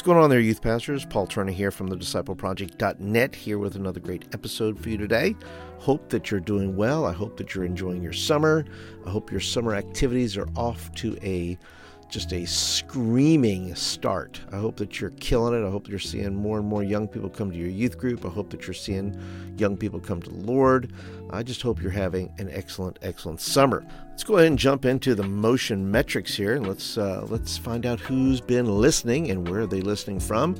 What's going on there, youth pastors? Paul Turner here from the discipleproject.net, here with another great episode for you today. Hope that you're doing well. I hope that you're enjoying your summer. I hope your summer activities are off to a just a screaming start. I hope that you're killing it. I hope you're seeing more and more young people come to your youth group. I hope that you're seeing young people come to the Lord. I just hope you're having an excellent, excellent summer. Let's go ahead and jump into the motion metrics here, and let's uh, let's find out who's been listening and where are they listening from.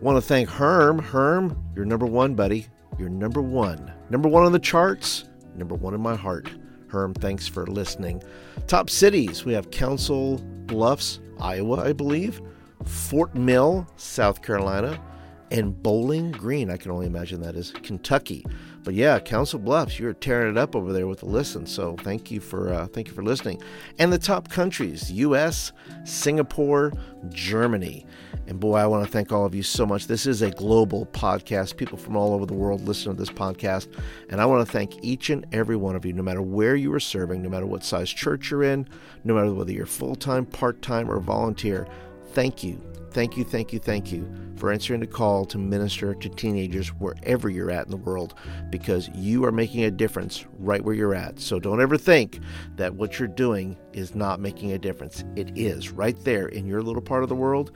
Want to thank Herm. Herm, you're number one, buddy. You're number one. Number one on the charts. Number one in my heart. Herm, thanks for listening. Top cities we have Council Bluffs, Iowa, I believe, Fort Mill, South Carolina, and Bowling Green. I can only imagine that is Kentucky. But yeah, Council Bluffs, you're tearing it up over there with the listen. So thank you for uh, thank you for listening. And the top countries: U.S., Singapore, Germany. And boy, I want to thank all of you so much. This is a global podcast. People from all over the world listen to this podcast. And I want to thank each and every one of you, no matter where you are serving, no matter what size church you're in, no matter whether you're full time, part time, or volunteer. Thank you Thank you, thank you, thank you for answering the call to minister to teenagers wherever you're at in the world because you are making a difference right where you're at. So don't ever think that what you're doing is not making a difference. It is right there in your little part of the world.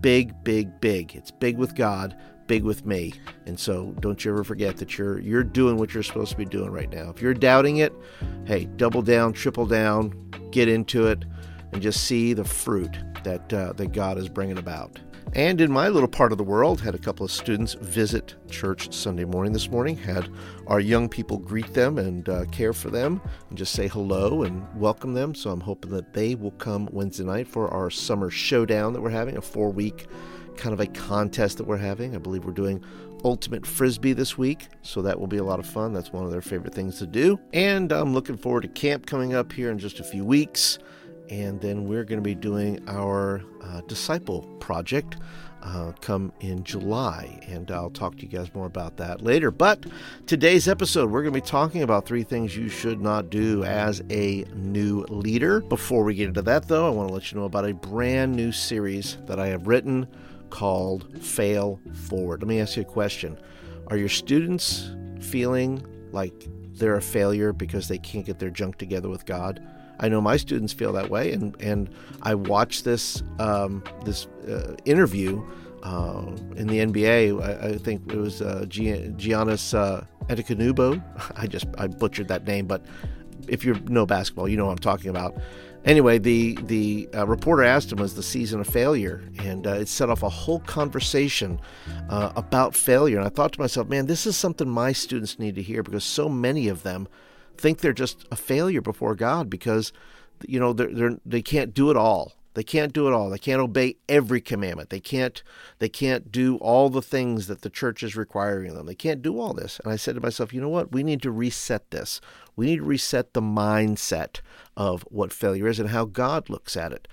Big, big, big. It's big with God, big with me. And so don't you ever forget that you're you're doing what you're supposed to be doing right now. If you're doubting it, hey, double down, triple down, get into it and just see the fruit that uh, that God is bringing about. And in my little part of the world, had a couple of students visit church Sunday morning this morning. Had our young people greet them and uh, care for them, and just say hello and welcome them. So I'm hoping that they will come Wednesday night for our summer showdown that we're having, a four week kind of a contest that we're having. I believe we're doing ultimate frisbee this week, so that will be a lot of fun. That's one of their favorite things to do. And I'm looking forward to camp coming up here in just a few weeks and then we're going to be doing our uh, disciple project uh, come in July, and I'll talk to you guys more about that later. But today's episode, we're going to be talking about three things you should not do as a new leader. Before we get into that, though, I want to let you know about a brand new series that I have written called Fail Forward. Let me ask you a question Are your students feeling like they're a failure because they can't get their junk together with God? I know my students feel that way, and and I watched this um, this uh, interview uh, in the NBA. I, I, think it was uh, Giannis uh, Antetokounmpo. I just I butchered that name, but if you know basketball, you know what I'm talking about. Anyway, the the uh, reporter asked him, "Was the season a failure?" And uh, it set off a whole conversation uh, about failure. And I thought to myself, "Man, this is something my students need to hear because so many of them." Think they're just a failure before God because you know they're, they're they can't do it all. They can't do it all. They can't obey every commandment. They can't they can't do all the things that the church is requiring them. They can't do all this. And I said to myself, you know what? We need to reset this. We need to reset the mindset of what failure is and how God looks at it.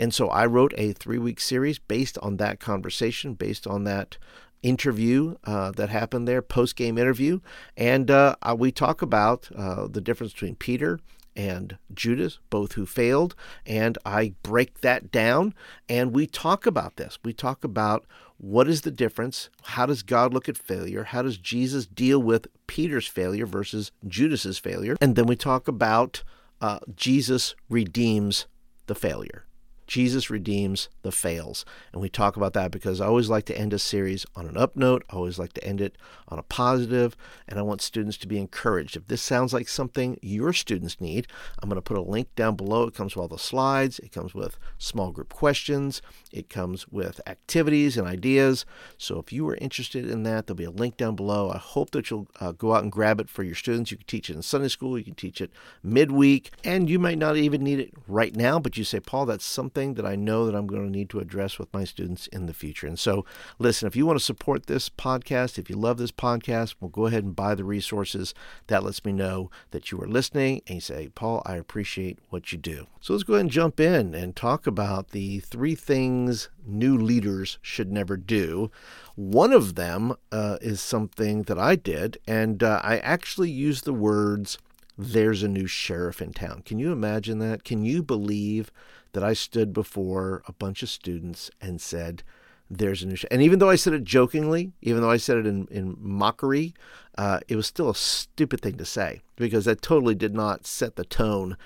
And so I wrote a three week series based on that conversation, based on that interview uh, that happened there, post game interview, and uh, we talk about uh, the difference between Peter and Judas, both who failed, and I break that down and we talk about this. We talk about what is the difference? How does God look at failure? How does Jesus deal with Peter's failure versus Judas's failure? And then we talk about uh, Jesus redeems the failure. Jesus redeems the fails. And we talk about that because I always like to end a series on an up note. I always like to end it on a positive, and I want students to be encouraged. If this sounds like something your students need, I'm going to put a link down below. It comes with all the slides, it comes with small group questions, it comes with activities and ideas. So if you are interested in that, there'll be a link down below. I hope that you'll uh, go out and grab it for your students. You can teach it in Sunday school, you can teach it midweek, and you might not even need it right now, but you say, Paul, that's something something that I know that I'm going to need to address with my students in the future. And so, listen, if you want to support this podcast, if you love this podcast, well, go ahead and buy the resources. That lets me know that you are listening and you say, Paul, I appreciate what you do. So let's go ahead and jump in and talk about the three things new leaders should never do. One of them uh, is something that I did, and uh, I actually used the words, there's a new sheriff in town. Can you imagine that? Can you believe that I stood before a bunch of students and said, there's a new. And even though I said it jokingly, even though I said it in, in mockery, uh, it was still a stupid thing to say because that totally did not set the tone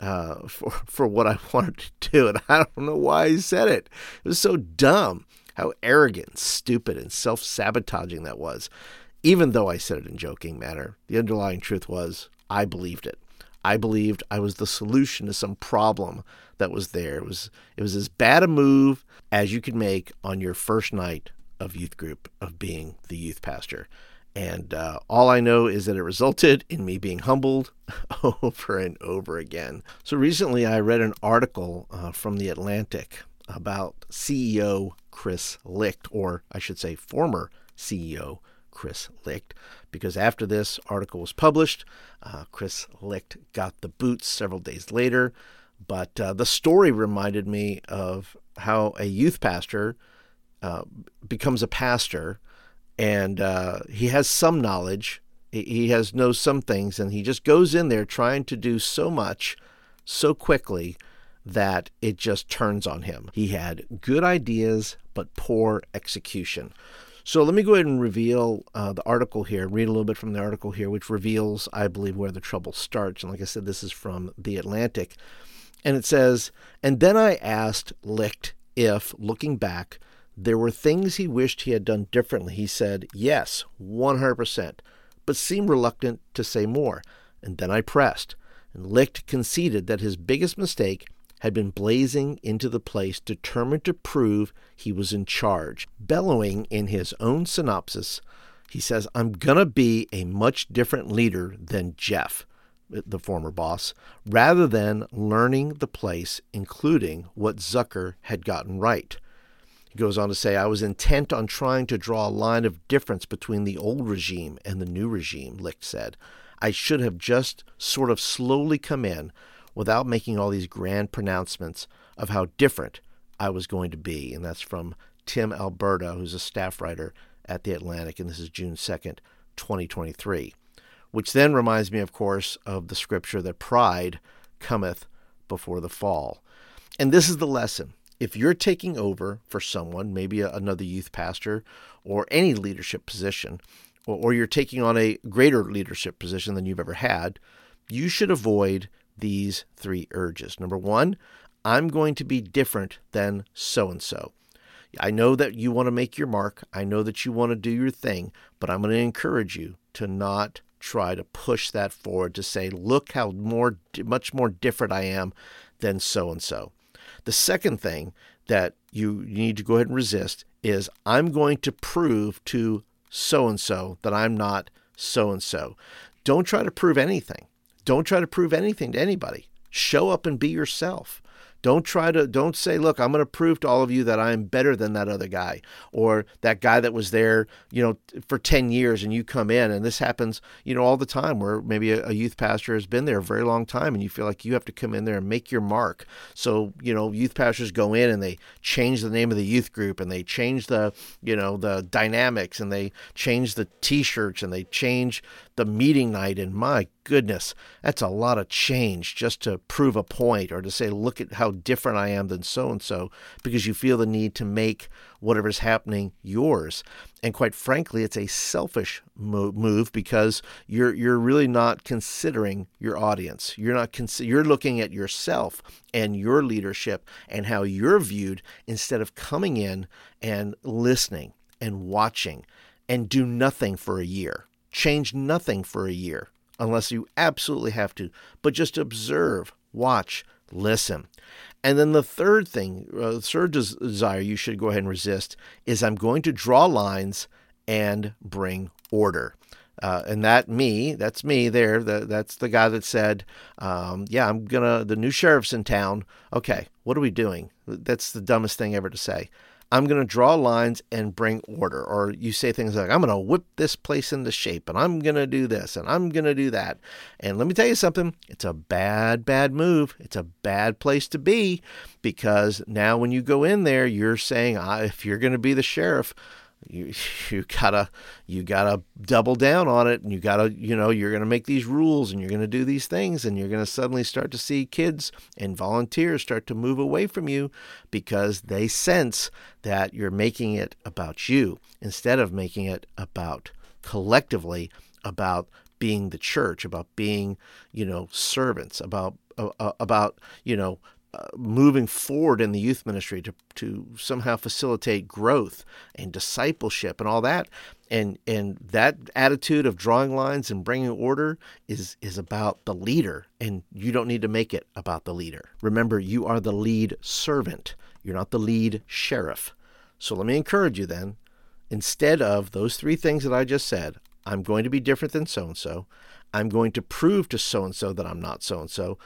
uh, for for what I wanted to do, and I don't know why I said it. It was so dumb. How arrogant, stupid, and self sabotaging that was. Even though I said it in joking manner, the underlying truth was I believed it. I believed I was the solution to some problem that was there. It was it was as bad a move as you could make on your first night of youth group of being the youth pastor. And uh, all I know is that it resulted in me being humbled over and over again. So recently I read an article uh, from The Atlantic about CEO Chris Licht, or I should say former CEO Chris Licht, because after this article was published, uh, Chris Licht got the boots several days later. But uh, the story reminded me of how a youth pastor uh, becomes a pastor and uh, he has some knowledge. He has knows some things, and he just goes in there trying to do so much so quickly that it just turns on him. He had good ideas, but poor execution. So let me go ahead and reveal uh, the article here, read a little bit from the article here, which reveals, I believe, where the trouble starts. And like I said, this is from The Atlantic. And it says, And then I asked Licht if, looking back, there were things he wished he had done differently. He said, Yes, 100%, but seemed reluctant to say more. And then I pressed, and Licht conceded that his biggest mistake had been blazing into the place, determined to prove he was in charge. Bellowing in his own synopsis, he says, I'm going to be a much different leader than Jeff, the former boss, rather than learning the place, including what Zucker had gotten right. He goes on to say, I was intent on trying to draw a line of difference between the old regime and the new regime, Licht said. I should have just sort of slowly come in without making all these grand pronouncements of how different I was going to be. And that's from Tim Alberta, who's a staff writer at The Atlantic, and this is June 2nd, 2023. Which then reminds me, of course, of the scripture that pride cometh before the fall. And this is the lesson if you're taking over for someone, maybe another youth pastor or any leadership position, or, you're taking on a greater leadership position than you've ever had, you should avoid these three urges. Number one, I'm going to be different than so and so. I know that you want to make your mark. I know that you want to do your thing, but I'm going to encourage you to not try to push that forward to say, look how more, much more different I am than so and so. The second thing that you need to go ahead and resist is I'm going to prove to so and so that I'm not so and so. Don't try to prove anything. Don't try to prove anything to anybody. Show up and be yourself. Don't try to don't say, look, I'm going to prove to all of you that I'm better than that other guy or that guy that was there, you know, for 10 years and you come in and this happens, you know, all the time where maybe a, a youth pastor has been there a very long time and you feel like you have to come in there and make your mark. So, you know, youth pastors go in and they change the name of the youth group and they change the, you know, the dynamics and they change the t-shirts and they change the meeting night and my goodness that's a lot of change just to prove a point or to say look at how different i am than so and so because you feel the need to make whatever's happening yours. And quite frankly it's a selfish move because you're you're really not considering your audience. You're not you're looking at yourself and your leadership and how you're viewed instead of coming in and listening and watching and do nothing for a year Change nothing for a year unless you absolutely have to, but just observe, watch, listen. And then the third thing, uh, third desire you should go ahead and resist is I'm going to draw lines and bring order. Uh, and that me, that's me there. The, that's the guy that said, um, "Yeah, I'm gonna." The new sheriff's in town. Okay, what are we doing? That's the dumbest thing ever to say. I'm going to draw lines and bring order. Or you say things like, I'm going to whip this place into shape and I'm going to do this and I'm going to do that. And let me tell you something it's a bad, bad move. It's a bad place to be because now when you go in there, you're saying, ah, if you're going to be the sheriff, you you gotta you gotta double down on it and you gotta you know you're gonna make these rules and you're gonna do these things and you're gonna suddenly start to see kids and volunteers start to move away from you because they sense that you're making it about you instead of making it about collectively about being the church about being you know servants about uh, about you know moving forward in the youth ministry to, to somehow facilitate growth and discipleship and all that. And and that attitude of drawing lines and bringing order is is about the leader. And you don't need to make it about the leader. Remember you are the lead servant. You're not the lead sheriff. So let me encourage you then instead of those three things that I just said I'm going to be different than so and so I'm going to prove to so and so that I'm not so and so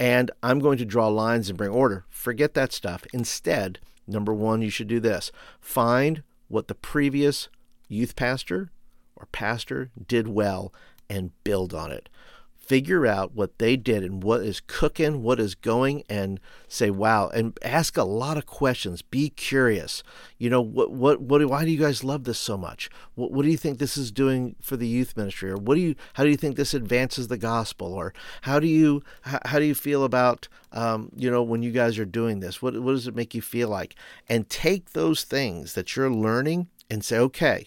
and I'm going to draw lines and bring order. Forget that stuff. Instead, number one, you should do this find what the previous youth pastor or pastor did well and build on it figure out what they did and what is cooking, what is going, and say, wow, and ask a lot of questions. Be curious. You know, what, what, what, why do you guys love this so much? What, what do you think this is doing for the youth ministry? Or what do you, how do you think this advances the gospel? Or how do you, how, how do you feel about, um, you know, when you guys are doing this? What, what does it make you feel like? And take those things that you're learning and say, okay,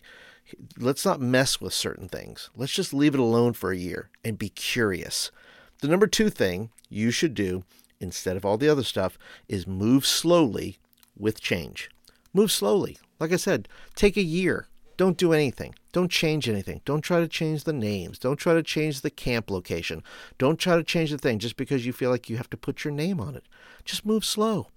let's not mess with certain things. Let's just leave it alone for a year and be curious. The number two thing you should do instead of all the other stuff is move slowly with change. Move slowly. Like I said, take a year. Don't do anything. Don't change anything. Don't try to change the names. Don't try to change the camp location. Don't try to change the thing just because you feel like you have to put your name on it. Just move slow.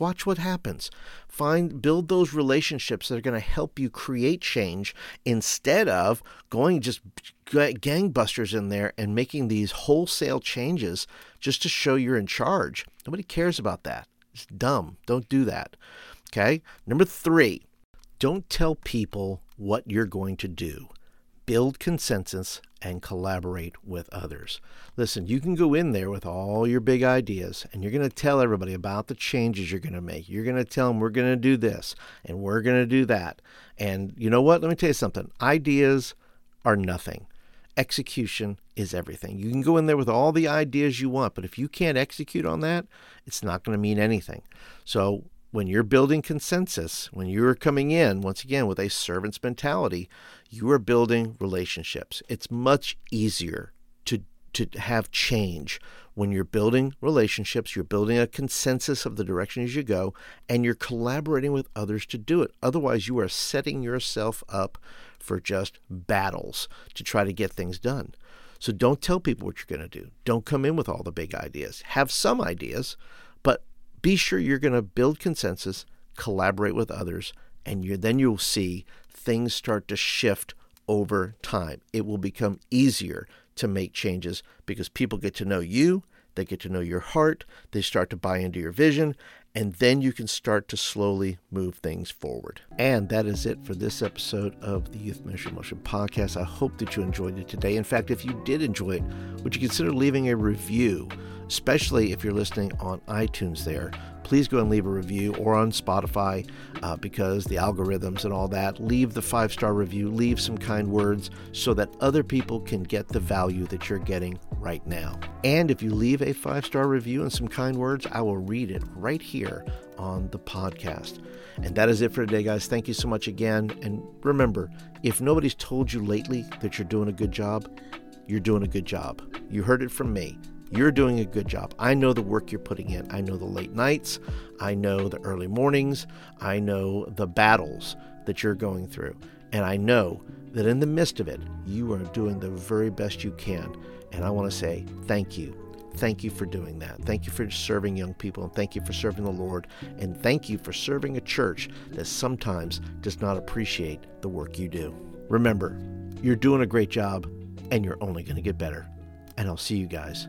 Watch what happens. Find build those relationships that are going to help you create change instead of going just gangbusters in there and making these wholesale changes just to show you're in charge. Nobody cares about that. It's dumb. Don't do that. Okay? Number 3. Don't tell people what you're going to do. Build consensus and collaborate with others. Listen, you can go in there with all your big ideas and you're going to tell everybody about the changes you're going to make. You're going to tell them we're going to do this and we're going to do that. And you know what? Let me tell you something ideas are nothing. Execution is everything. You can go in there with all the ideas you want, but if you can't execute on that, it's not going to mean anything. So, when you're building consensus, when you're coming in, once again, with a servant's mentality, you are building relationships. It's much easier to, to have change when you're building relationships, you're building a consensus of the direction as you go, and you're collaborating with others to do it. Otherwise, you are setting yourself up for just battles to try to get things done. So don't tell people what you're going to do. Don't come in with all the big ideas. Have some ideas, be sure you're going to build consensus, collaborate with others, and you then you'll see things start to shift over time. It will become easier to make changes because people get to know you, they get to know your heart, they start to buy into your vision, and then you can start to slowly move things forward. And that is it for this episode of the Youth Ministry Motion podcast. I hope that you enjoyed it today. In fact, if you did enjoy it, would you consider leaving a review? Especially if you're listening on iTunes there. Please go and leave a review or on Spotify uh, because the algorithms and all that. Leave the five star review, leave some kind words so that other people can get the value that you're getting right now. And if you leave a five star review and some kind words, I will read it right here on the podcast. And that is it for today, guys. Thank you so much again. And remember, if nobody's told you lately that you're doing a good job, you're doing a good job. You heard it from me. You're doing a good job. I know the work you're putting in. I know the late nights. I know the early mornings. I know the battles that you're going through. And I know that in the midst of it, you are doing the very best you can. And I want to say thank you. Thank you for doing that. Thank you for serving young people, and thank you for serving the Lord. And thank you for serving a church that sometimes does not appreciate the work you do. Remember, you're doing a great job, and you're only going to get better. And I'll see you guys